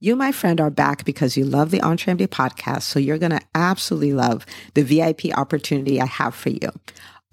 You, my friend, are back because you love the EntreMD podcast. So you're going to absolutely love the VIP opportunity I have for you.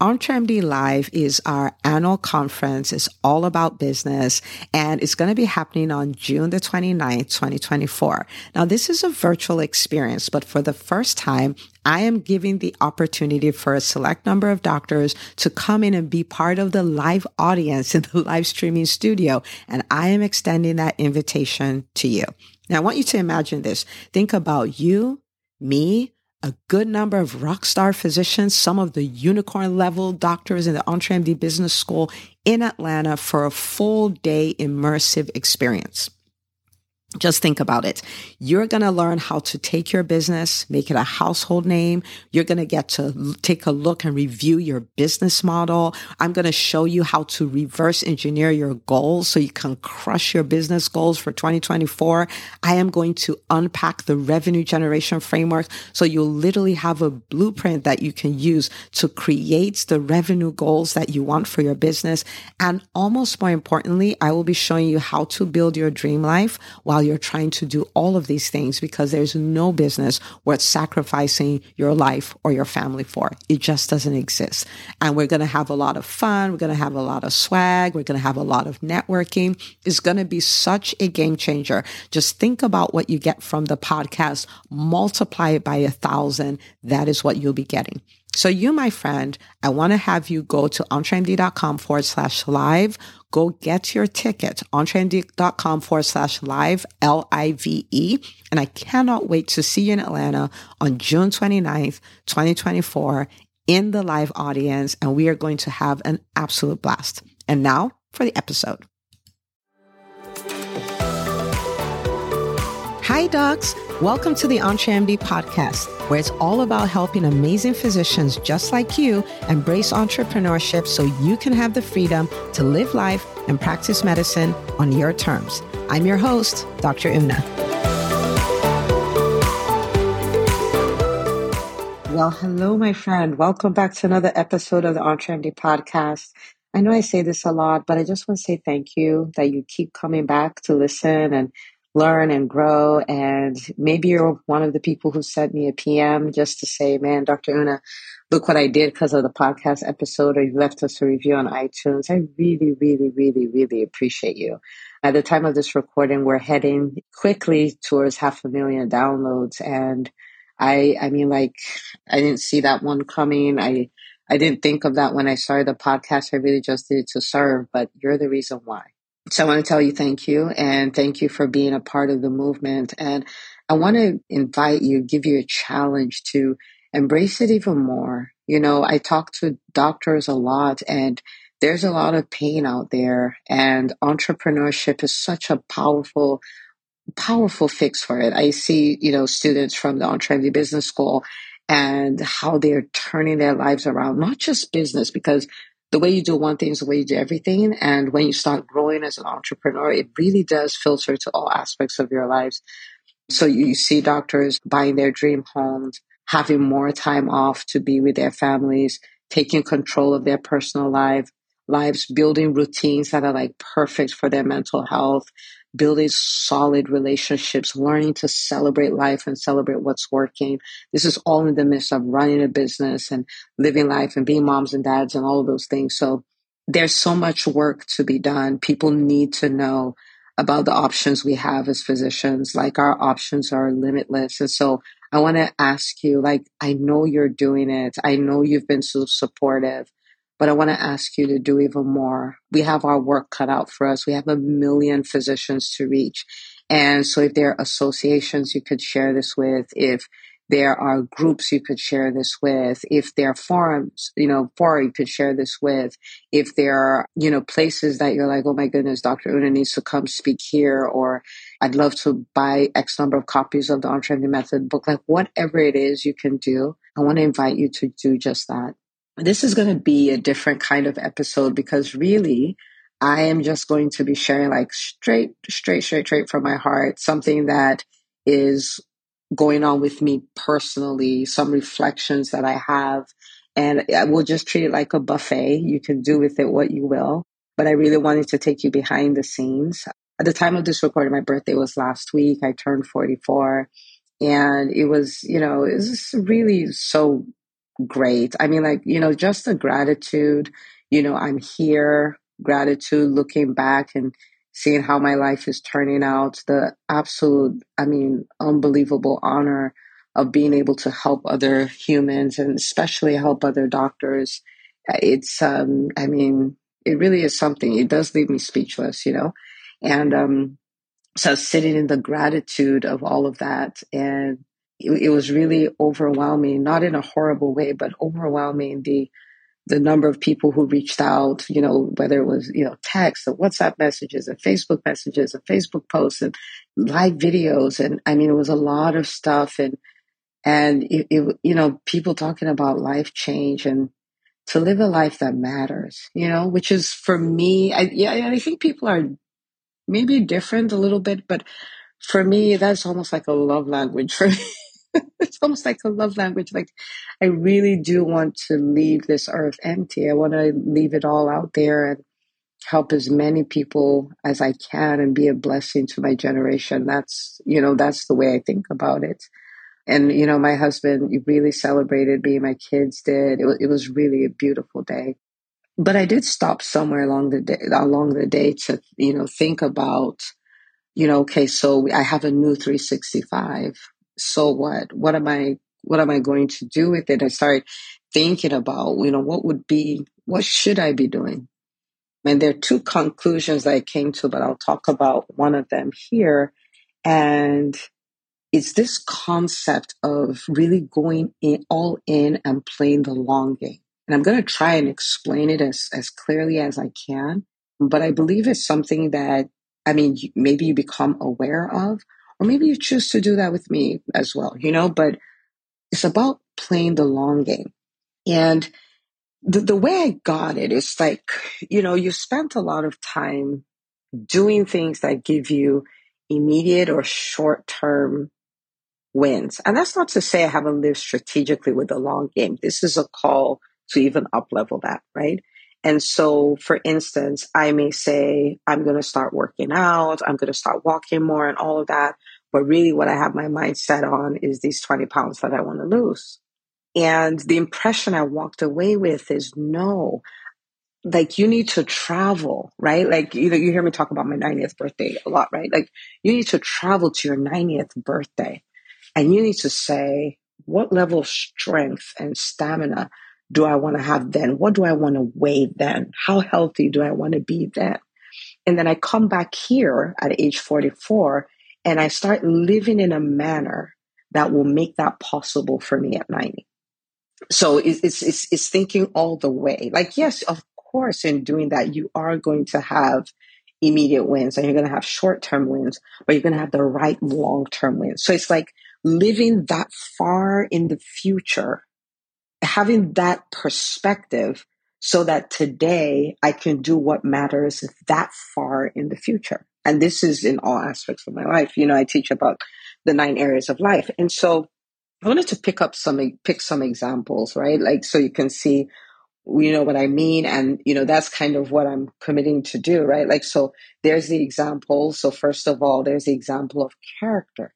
EntreMD Live is our annual conference. It's all about business and it's going to be happening on June the 29th, 2024. Now, this is a virtual experience, but for the first time, I am giving the opportunity for a select number of doctors to come in and be part of the live audience in the live streaming studio. And I am extending that invitation to you. Now, I want you to imagine this. Think about you, me, a good number of rock star physicians, some of the unicorn level doctors in the EntreMD Business School in Atlanta for a full day immersive experience. Just think about it. You're going to learn how to take your business, make it a household name. You're going to get to take a look and review your business model. I'm going to show you how to reverse engineer your goals so you can crush your business goals for 2024. I am going to unpack the revenue generation framework so you'll literally have a blueprint that you can use to create the revenue goals that you want for your business. And almost more importantly, I will be showing you how to build your dream life while while you're trying to do all of these things because there's no business worth sacrificing your life or your family for. It just doesn't exist. And we're going to have a lot of fun. We're going to have a lot of swag. We're going to have a lot of networking. It's going to be such a game changer. Just think about what you get from the podcast, multiply it by a thousand. That is what you'll be getting. So you, my friend, I want to have you go to entremd.com forward slash live. Go get your ticket, entremd.com forward slash live, L-I-V-E. And I cannot wait to see you in Atlanta on June 29th, 2024 in the live audience. And we are going to have an absolute blast. And now for the episode. Hi, docs. Welcome to the EntreMD podcast, where it's all about helping amazing physicians just like you embrace entrepreneurship so you can have the freedom to live life and practice medicine on your terms. I'm your host, Dr. Una. Well, hello, my friend. Welcome back to another episode of the EntreMD podcast. I know I say this a lot, but I just want to say thank you that you keep coming back to listen and learn and grow. And maybe you're one of the people who sent me a PM just to say, man, Dr. Una, look what I did because of the podcast episode, or you left us a review on iTunes. I really, really, really, really appreciate you. At the time of this recording, we're heading quickly towards half a million downloads. And I, I mean, like, I didn't see that one coming. I, I didn't think of that when I started the podcast. I really just did it to serve, but you're the reason why. So I want to tell you thank you and thank you for being a part of the movement. And I want to invite you, give you a challenge to embrace it even more. You know, I talk to doctors a lot and there's a lot of pain out there and entrepreneurship is such a powerful powerful fix for it. I see, you know, students from the EntreMD Business School and how they're turning their lives around, not just business, because the way you do one thing is the way you do everything. And when you start growing as an entrepreneur, it really does filter to all aspects of your lives. So you see doctors buying their dream homes, having more time off to be with their families, taking control of their personal life, lives, building routines that are like perfect for their mental health, building solid relationships, learning to celebrate life and celebrate what's working. This is all in the midst of running a business and living life and being moms and dads and all of those things. So there's so much work to be done. People need to know about the options we have as physicians. Like our options are limitless. And so I want to ask you, like, I know you're doing it. I know you've been so supportive but I want to ask you to do even more. We have our work cut out for us. We have a million physicians to reach. And so if there are associations you could share this with, if there are groups you could share this with, if there are forums, you know, fora you could share this with, if there are, you know, places that you're like, oh my goodness, Dr. Una needs to come speak here, or I'd love to buy X number of copies of the EntreMD Method book, like whatever it is you can do, I want to invite you to do just that. This is going to be a different kind of episode because really, I am just going to be sharing like straight, straight, straight, straight from my heart, something that is going on with me personally, some reflections that I have. And I will just treat it like a buffet. You can do with it what you will. But I really wanted to take you behind the scenes. at the time of this recording, my birthday was last week. I turned 44 and it was, you know, it was really so great. I mean, like, you know, just the gratitude, you know, I'm here, gratitude, looking back and seeing how my life is turning out, the absolute, I mean, unbelievable honor of being able to help other humans and especially help other doctors. It's, um, I mean, it really is something. It does leave me speechless, you know? And, um, so sitting in the gratitude of all of that and it, was really overwhelming, not in a horrible way, but overwhelming the the number of people who reached out, you know, whether it was, you know, text or WhatsApp messages and Facebook messages and Facebook posts and live videos. And I mean, it was a lot of stuff and, and it, it, you know, people talking about life change and to live a life that matters, you know, which is for me, I, yeah, I think people are maybe different a little bit, but for me, that's almost like a love language for me. it's almost like a love language. Like, I really do want to leave this earth empty. I want to leave it all out there and help as many people as I can and be a blessing to my generation. That's, you know, that's the way I think about it. And, you know, my husband really celebrated me. My kids did. It, it was really a beautiful day. But I did stop somewhere along the day, along the day to, you know, think about, you know, okay, so I have a new 365 so what? What am I, what am I going to do with it? I started thinking about, you know, what would be, what should I be doing? And there are two conclusions I came to, but I'll talk about one of them here. And it's this concept of really going in, all in and playing the long game. And I'm going to try and explain it as, as clearly as I can. But I believe it's something that, I mean, maybe you become aware of, or maybe you choose to do that with me as well, you know, but it's about playing the long game. And the, the way I got it is like, you know, you spent a lot of time doing things that give you immediate or short term wins. And that's not to say I haven't lived strategically with the long game. This is a call to even up level that, right? And so, for instance, I may say, I'm going to start working out, I'm going to start walking more and all of that. But really, what I have my mind set on is these 20 pounds that I want to lose. And the impression I walked away with is no, like you need to travel, right? Like, you you hear me talk about my 90th birthday a lot, right? Like you need to travel to your 90th birthday and you need to say, what level of strength and stamina do I want to have then? What do I want to weigh then? How healthy do I want to be then? And then I come back here at age 44 and I start living in a manner that will make that possible for me at 90. So it's, it's, it's thinking all the way. Like, yes, of course, in doing that, you are going to have immediate wins and you're going to have short term wins, but you're going to have the right long term wins. So it's like living that far in the future having that perspective so that today I can do what matters that far in the future. And this is in all aspects of my life. You know, I teach about the nine areas of life. And so I wanted to pick up some, pick some examples, right? Like, so you can see, you know what I mean? And, you know, that's kind of what I'm committing to do, right? Like, so there's the example. So first of all, there's the example of character.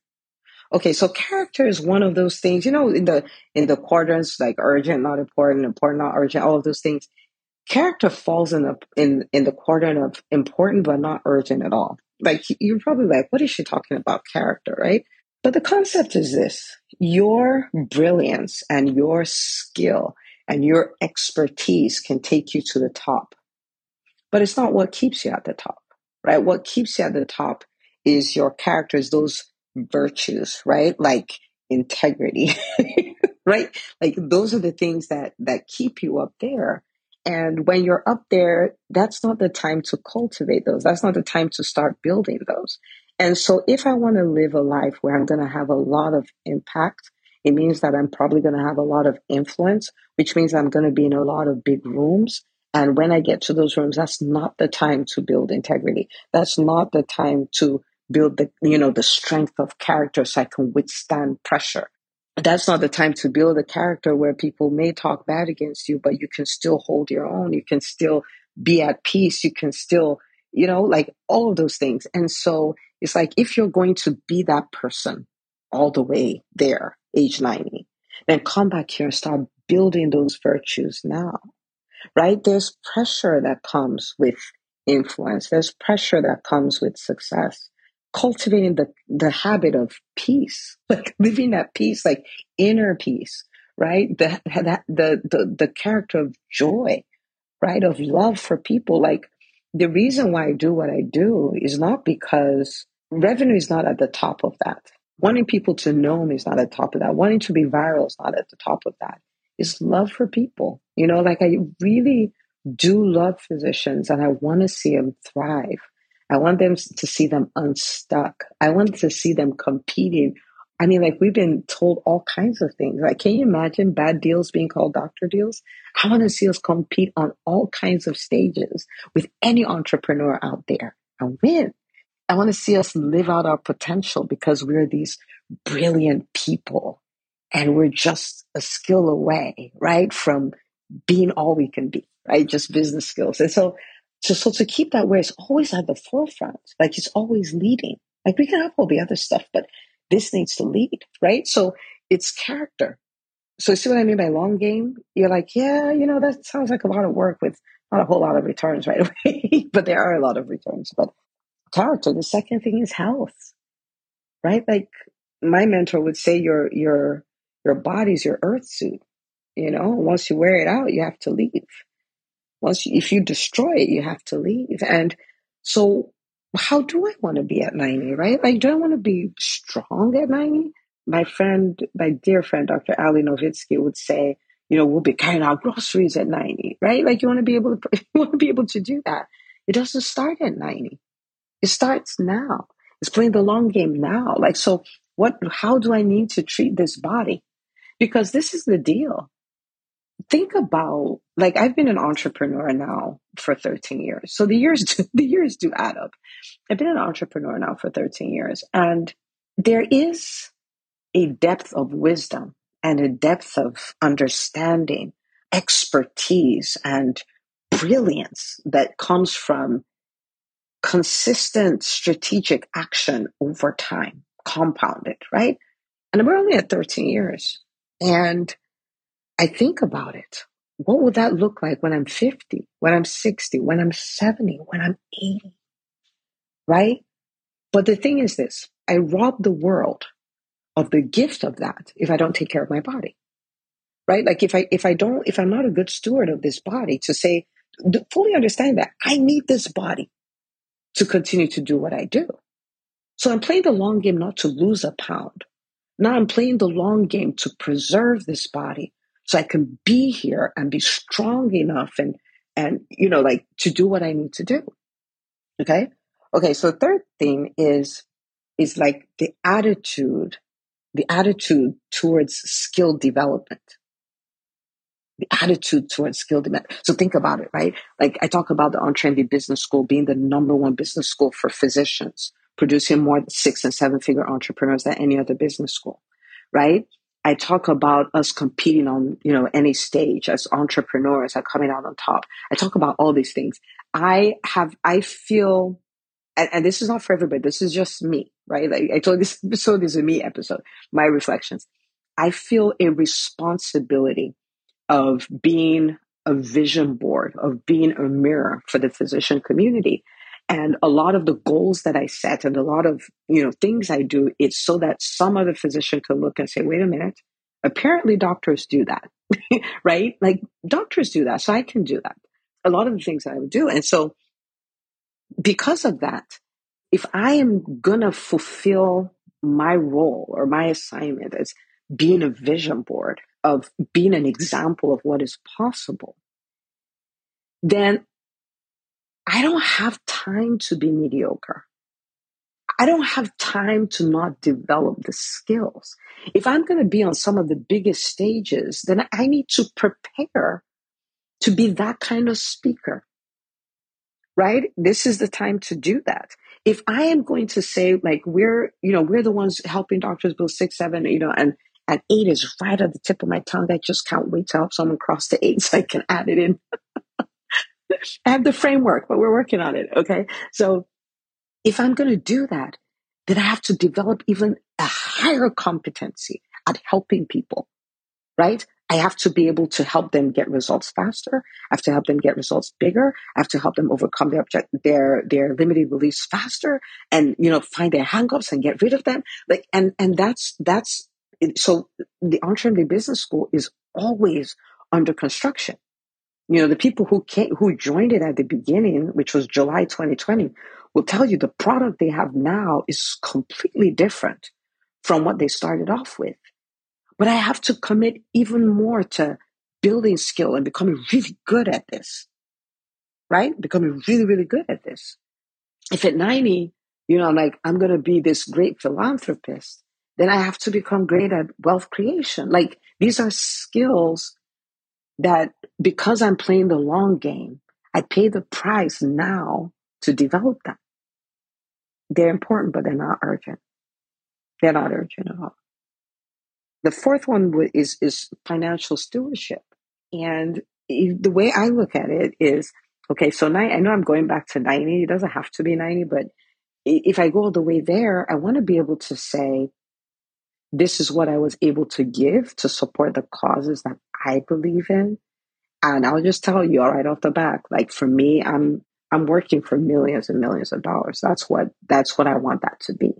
Okay, so character is one of those things, you know, in the in the quadrants like urgent, not important, important, not urgent, all of those things. Character falls in the in in the quadrant of important but not urgent at all. Like you're probably like, what is she talking about character, right? But the concept is this your brilliance and your skill and your expertise can take you to the top. But it's not what keeps you at the top, right? What keeps you at the top is your character, is those virtues, right? Like integrity, right? Like those are the things that, that keep you up there. And when you're up there, that's not the time to cultivate those. That's not the time to start building those. And so if I want to live a life where I'm going to have a lot of impact, it means that I'm probably going to have a lot of influence, which means I'm going to be in a lot of big rooms. And when I get to those rooms, that's not the time to build integrity. That's not the time to build the, you know, the strength of character so I can withstand pressure. That's not the time to build a character where people may talk bad against you, but you can still hold your own. You can still be at peace. You can still, you know, like all of those things. And so it's like if you're going to be that person all the way there, age 90, then come back here and start building those virtues now, right? There's pressure that comes with influence. There's pressure that comes with success. Cultivating the, the habit of peace, like living that peace, like inner peace, right? The, the, the, the character of joy, right? Of love for people. Like the reason why I do what I do is not because revenue is not at the top of that. Wanting people to know me is not at the top of that. Wanting to be viral is not at the top of that. It's love for people. You know, like I really do love physicians and I want to see them thrive. I want them to see them unstuck. I want to see them competing. I mean, like we've been told all kinds of things. Like, can you imagine bad deals being called doctor deals? I want to see us compete on all kinds of stages with any entrepreneur out there and win. I want to see us live out our potential because we're these brilliant people and we're just a skill away, right? From being all we can be, right? Just business skills. And so, so, so to keep that where it's always at the forefront, like it's always leading. Like we can have all the other stuff, but this needs to lead, right? So it's character. So see what I mean by long game? You're like, yeah, you know, that sounds like a lot of work with not a whole lot of returns right away, but there are a lot of returns. But character. The second thing is health, right? Like my mentor would say, your your your body's your earth suit. You know, once you wear it out, you have to leave. Once you, if you destroy it, you have to leave. And so, how do I want to be at ninety? Right? Like, do I want to be strong at ninety? My friend, my dear friend, Dr. Ali Novitsky would say, you know, we'll be carrying our groceries at 90, right? Like you want to be able to, you want to be able to do that. It doesn't start at 90. It starts now. It's playing the long game now. Like, so what, how do I need to treat this body? Because this is the deal. Think about, like, I've been an entrepreneur now for 13 years. So the years, do, the years do add up. I've been an entrepreneur now for 13 years and there is a depth of wisdom and a depth of understanding, expertise and brilliance that comes from consistent strategic action over time, compounded, right? And we're only at 13 years. And I think about it. What would that look like when I'm 50, when I'm 60, when I'm 70, when I'm 80? Right? But the thing is this I rob the world of the gift of that if I don't take care of my body. Right? Like if I if I don't if I'm not a good steward of this body to say fully understand that I need this body to continue to do what I do. So I'm playing the long game not to lose a pound. Now I'm playing the long game to preserve this body so I can be here and be strong enough and, and, you know, like to do what I need to do. Okay. Okay. So third thing is, is like the attitude, the attitude towards skill development the attitude towards skill development. So think about it, right? Like I talk about the EntreMD Business School being the number one business school for physicians, producing more six and seven figure entrepreneurs than any other business school, right? I talk about us competing on, you know, any stage as entrepreneurs are coming out on top. I talk about all these things. I have, I feel, and, and this is not for everybody. This is just me, right? Like I told this episode is a me episode, my reflections. I feel a responsibility of being a vision board, of being a mirror for the physician community. And a lot of the goals that I set and a lot of, you know, things I do, it's so that some other physician can look and say, wait a minute, apparently doctors do that, right? Like doctors do that. So I can do that. A lot of the things I would do. And so because of that, if I am going to fulfill my role or my assignment as being a vision board, of being an example of what is possible, then I don't have time to be mediocre. I don't have time to not develop the skills. If I'm going to be on some of the biggest stages, then I need to prepare to be that kind of speaker. Right? This is the time to do that. If I am going to say like we're, you know, we're the ones helping doctors build six, seven, you know, and and eight is right at the tip of my tongue. I just can't wait to help someone cross the eight so I can add it in. I have the framework, but we're working on it. Okay. So if I'm going to do that, then I have to develop even a higher competency at helping people, right? I have to be able to help them get results faster. I have to help them get results bigger. I have to help them overcome their object, their, their limiting beliefs faster and, you know, find their hangups and get rid of them. Like, and, and that's, that's, so the EntreMD Business School is always under construction. You know, the people who came, who joined it at the beginning, which was July 2020, will tell you the product they have now is completely different from what they started off with. But I have to commit even more to building skill and becoming really good at this, right? Becoming really, really good at this. If at 90, you know, I'm like, I'm going to be this great philanthropist, then I have to become great at wealth creation. Like these are skills that because I'm playing the long game, I pay the price now to develop them. They're important, but they're not urgent. They're not urgent at all. The fourth one is is financial stewardship, and the way I look at it is okay. So I know I'm going back to ninety. It doesn't have to be ninety, but if I go all the way there, I want to be able to say, this is what I was able to give to support the causes that I believe in. And I'll just tell you right off the bat, like for me, I'm I'm working for millions and millions of dollars. That's what that's what I want that to be.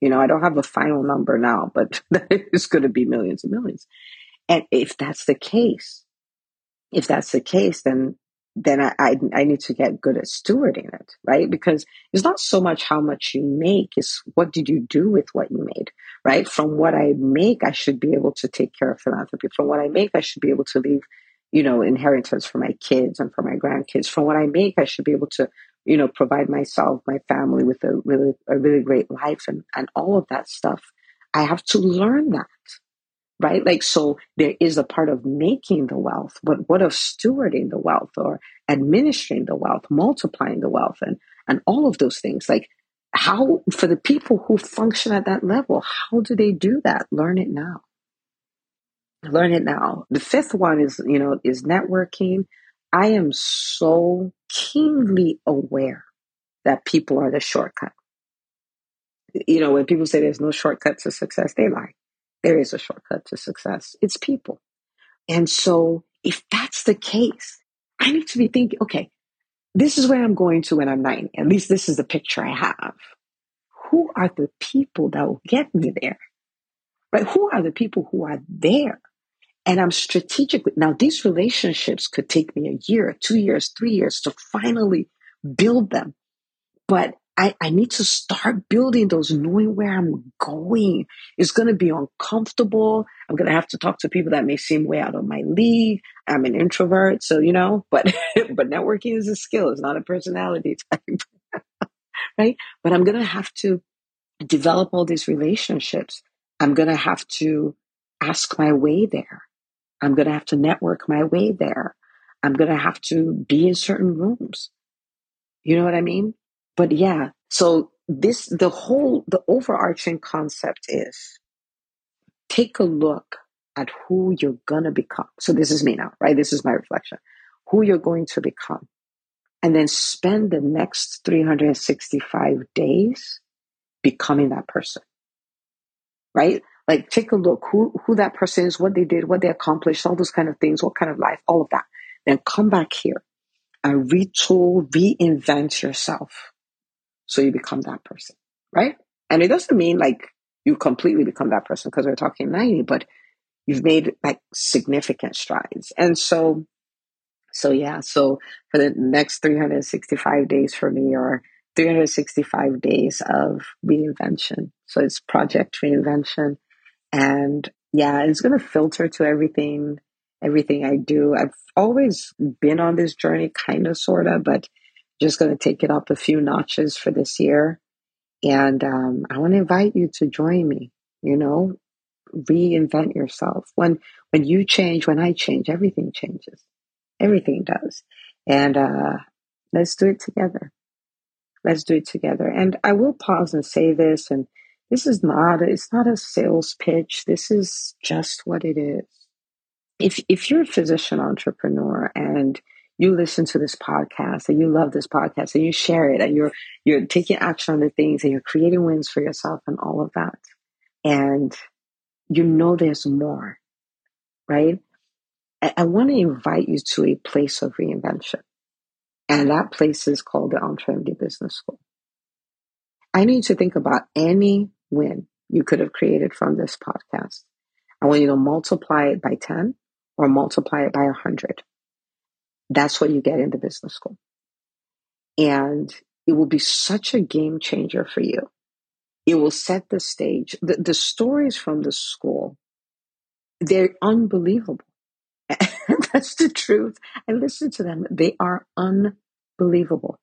You know, I don't have a final number now, but it's going to be millions and millions. And if that's the case, if that's the case, then then I, I, I need to get good at stewarding it, right? Because it's not so much how much you make, it's what did you do with what you made, right? From what I make, I should be able to take care of philanthropy. From what I make, I should be able to leave, you know, inheritance for my kids and for my grandkids. From what I make, I should be able to you know, provide myself, my family with a really, a really great life and, and all of that stuff. I have to learn that, right? Like, so there is a part of making the wealth, but what of stewarding the wealth or administering the wealth, multiplying the wealth and, and all of those things? Like, how, for the people who function at that level, how do they do that? Learn it now. Learn it now. The fifth one is, you know, is networking. I am so keenly aware that people are the shortcut. You know, when people say there's no shortcut to success, they lie. There is a shortcut to success. It's people. And so if that's the case, I need to be thinking, okay, this is where I'm going to when I'm 90. At least this is the picture I have. Who are the people that will get me there? Right? Who are the people who are there? And I'm strategically, now these relationships could take me a year, two years, three years to finally build them. But I, I need to start building those, knowing where I'm going. It's going to be uncomfortable. I'm going to have to talk to people that may seem way out of my league. I'm an introvert. So, you know, but, but networking is a skill. It's not a personality type. right. But I'm going to have to develop all these relationships. I'm going to have to ask my way there. I'm going to have to network my way there. I'm going to have to be in certain rooms. You know what I mean? But yeah, so this, the whole, the overarching concept is take a look at who you're going to become. So this is me now, right? This is my reflection. Who you're going to become. And then spend the next 365 days becoming that person. Right? Like take a look who, who that person is, what they did, what they accomplished, all those kind of things, what kind of life, all of that. Then come back here and retool, reinvent yourself so you become that person, right? And it doesn't mean like you completely become that person because we're talking 90, but you've made like significant strides. And so, so yeah, so for the next 365 days for me or 365 days of reinvention. So it's project reinvention. And yeah, it's going to filter to everything, everything I do. I've always been on this journey, kind of, sort of, but just going to take it up a few notches for this year. And um, I want to invite you to join me. You know, reinvent yourself. When when you change, when I change, everything changes. Everything does. And uh, let's do it together. Let's do it together. And I will pause and say this, and this is not, it's not a sales pitch. This is just what it is. If, if you're a physician entrepreneur and you listen to this podcast and you love this podcast and you share it and you're you're taking action on the things and you're creating wins for yourself and all of that. And you know there's more, right? I, I want to invite you to a place of reinvention. And that place is called the EntreMD Business School. I need to think about any win you could have created from this podcast. I want you to multiply it by 10 or multiply it by 100. That's what you get in the business school. And it will be such a game changer for you. It will set the stage. The, the stories from the school, they're unbelievable. That's the truth. I listen to them. They are unbelievable.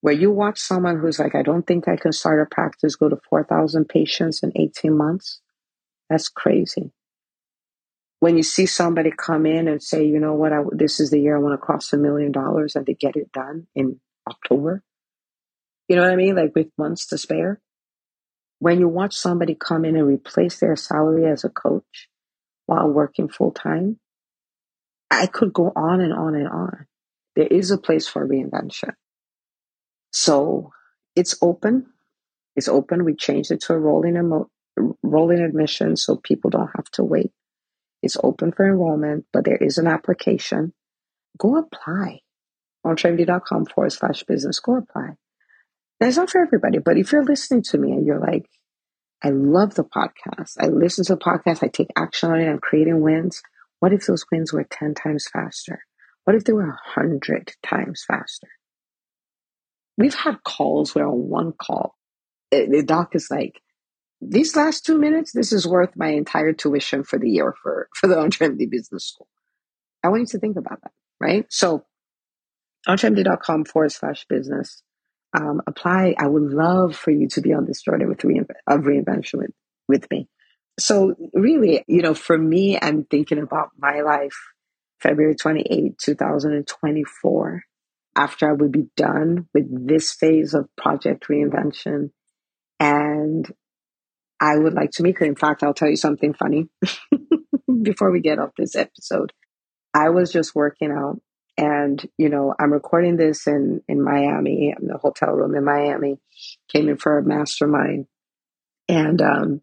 Where you watch someone who's like, I don't think I can start a practice, go to 4,000 patients in 18 months. That's crazy. When you see somebody come in and say, you know what, I, this is the year I want to cross a million dollars and they get it done in October. You know what I mean? Like with months to spare. When you watch somebody come in and replace their salary as a coach while working full time, I could go on and on and on. There is a place for reinvention. So it's open. It's open. We changed it to a rolling emo- rolling admission so people don't have to wait. It's open for enrollment, but there is an application. Go apply entremd.com forward slash business. Go apply. That's not for everybody, but if you're listening to me and you're like, I love the podcast. I listen to the podcast. I take action on it. I'm creating wins. What if those wins were 10 times faster? What if they were 100 times faster? We've had calls where on one call, eh, the doc is like, these last two minutes, this is worth my entire tuition for the year for, for the EntreMD Business School. I want you to think about that, right? So, entremd.com forward slash business. Um, apply. I would love for you to be on this journey with reinvent, of reinvention with, with me. So really, you know, for me, I'm thinking about my life, February 28, 2024, after I would be done with this phase of project reinvention. And I would like to meet her. In fact, I'll tell you something funny before we get off this episode. I was just working out and, you know, I'm recording this in, in Miami, in the hotel room in Miami, came in for a mastermind. And, um,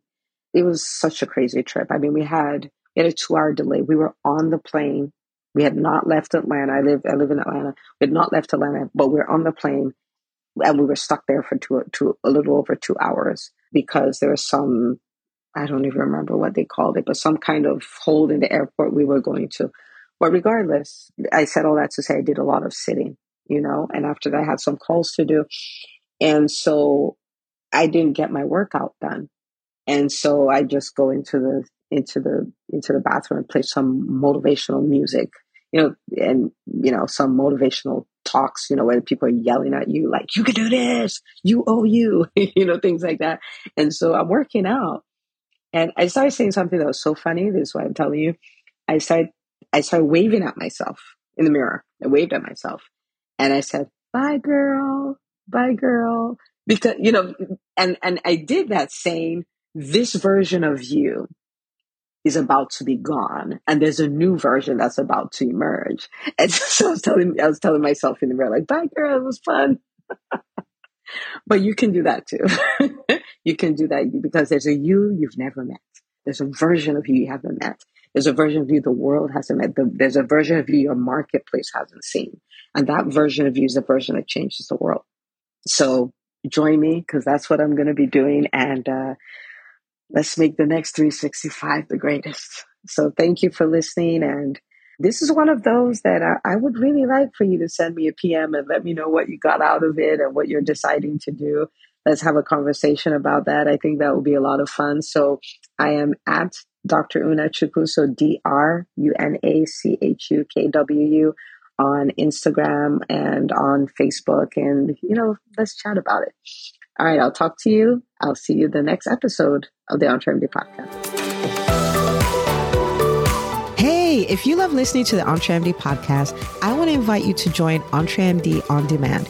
it was such a crazy trip. I mean, we had we had a two hour delay. We were on the plane. We had not left Atlanta. I live I live in Atlanta. We had not left Atlanta, but we are on the plane and we were stuck there for two, two a little over two hours because there was some I don't even remember what they called it, but some kind of hold in the airport we were going to. But regardless, I said all that to say I did a lot of sitting, you know, and after that I had some calls to do. And so I didn't get my workout done. And so I just go into the into the into the bathroom and play some motivational music, you know, and you know, some motivational talks, you know, where people are yelling at you like, you can do this, you owe you, you know, things like that. And so I'm working out. And I started saying something that was so funny. This is why I'm telling you. I started I started waving at myself in the mirror. I waved at myself. And I said, Bye girl, bye girl. Because you know, and and I did that saying this version of you is about to be gone and there's a new version that's about to emerge. And so I was telling, I was telling myself in the mirror, like, bye girl, it was fun. but you can do that too. you can do that because there's a you you've never met. There's a version of you you haven't met. There's a version of you the world hasn't met. There's a version of you your marketplace hasn't seen. And that version of you is the version that changes the world. So join me because that's what I'm going to be doing. And, uh, let's make the next 365 the greatest. So thank you for listening. And this is one of those that I, I, would really like for you to send me a PM and let me know what you got out of it and what you're deciding to do. Let's have a conversation about that. I think that will be a lot of fun. So I am at Dr. Una Chukwu, so D R U N A C H U K W U on Instagram and on Facebook. And, you know, let's chat about it. All right, I'll talk to you. I'll see you the next episode of the EntreMD podcast. Hey, if you love listening to the EntreMD podcast, I want to invite you to join EntreMD On Demand.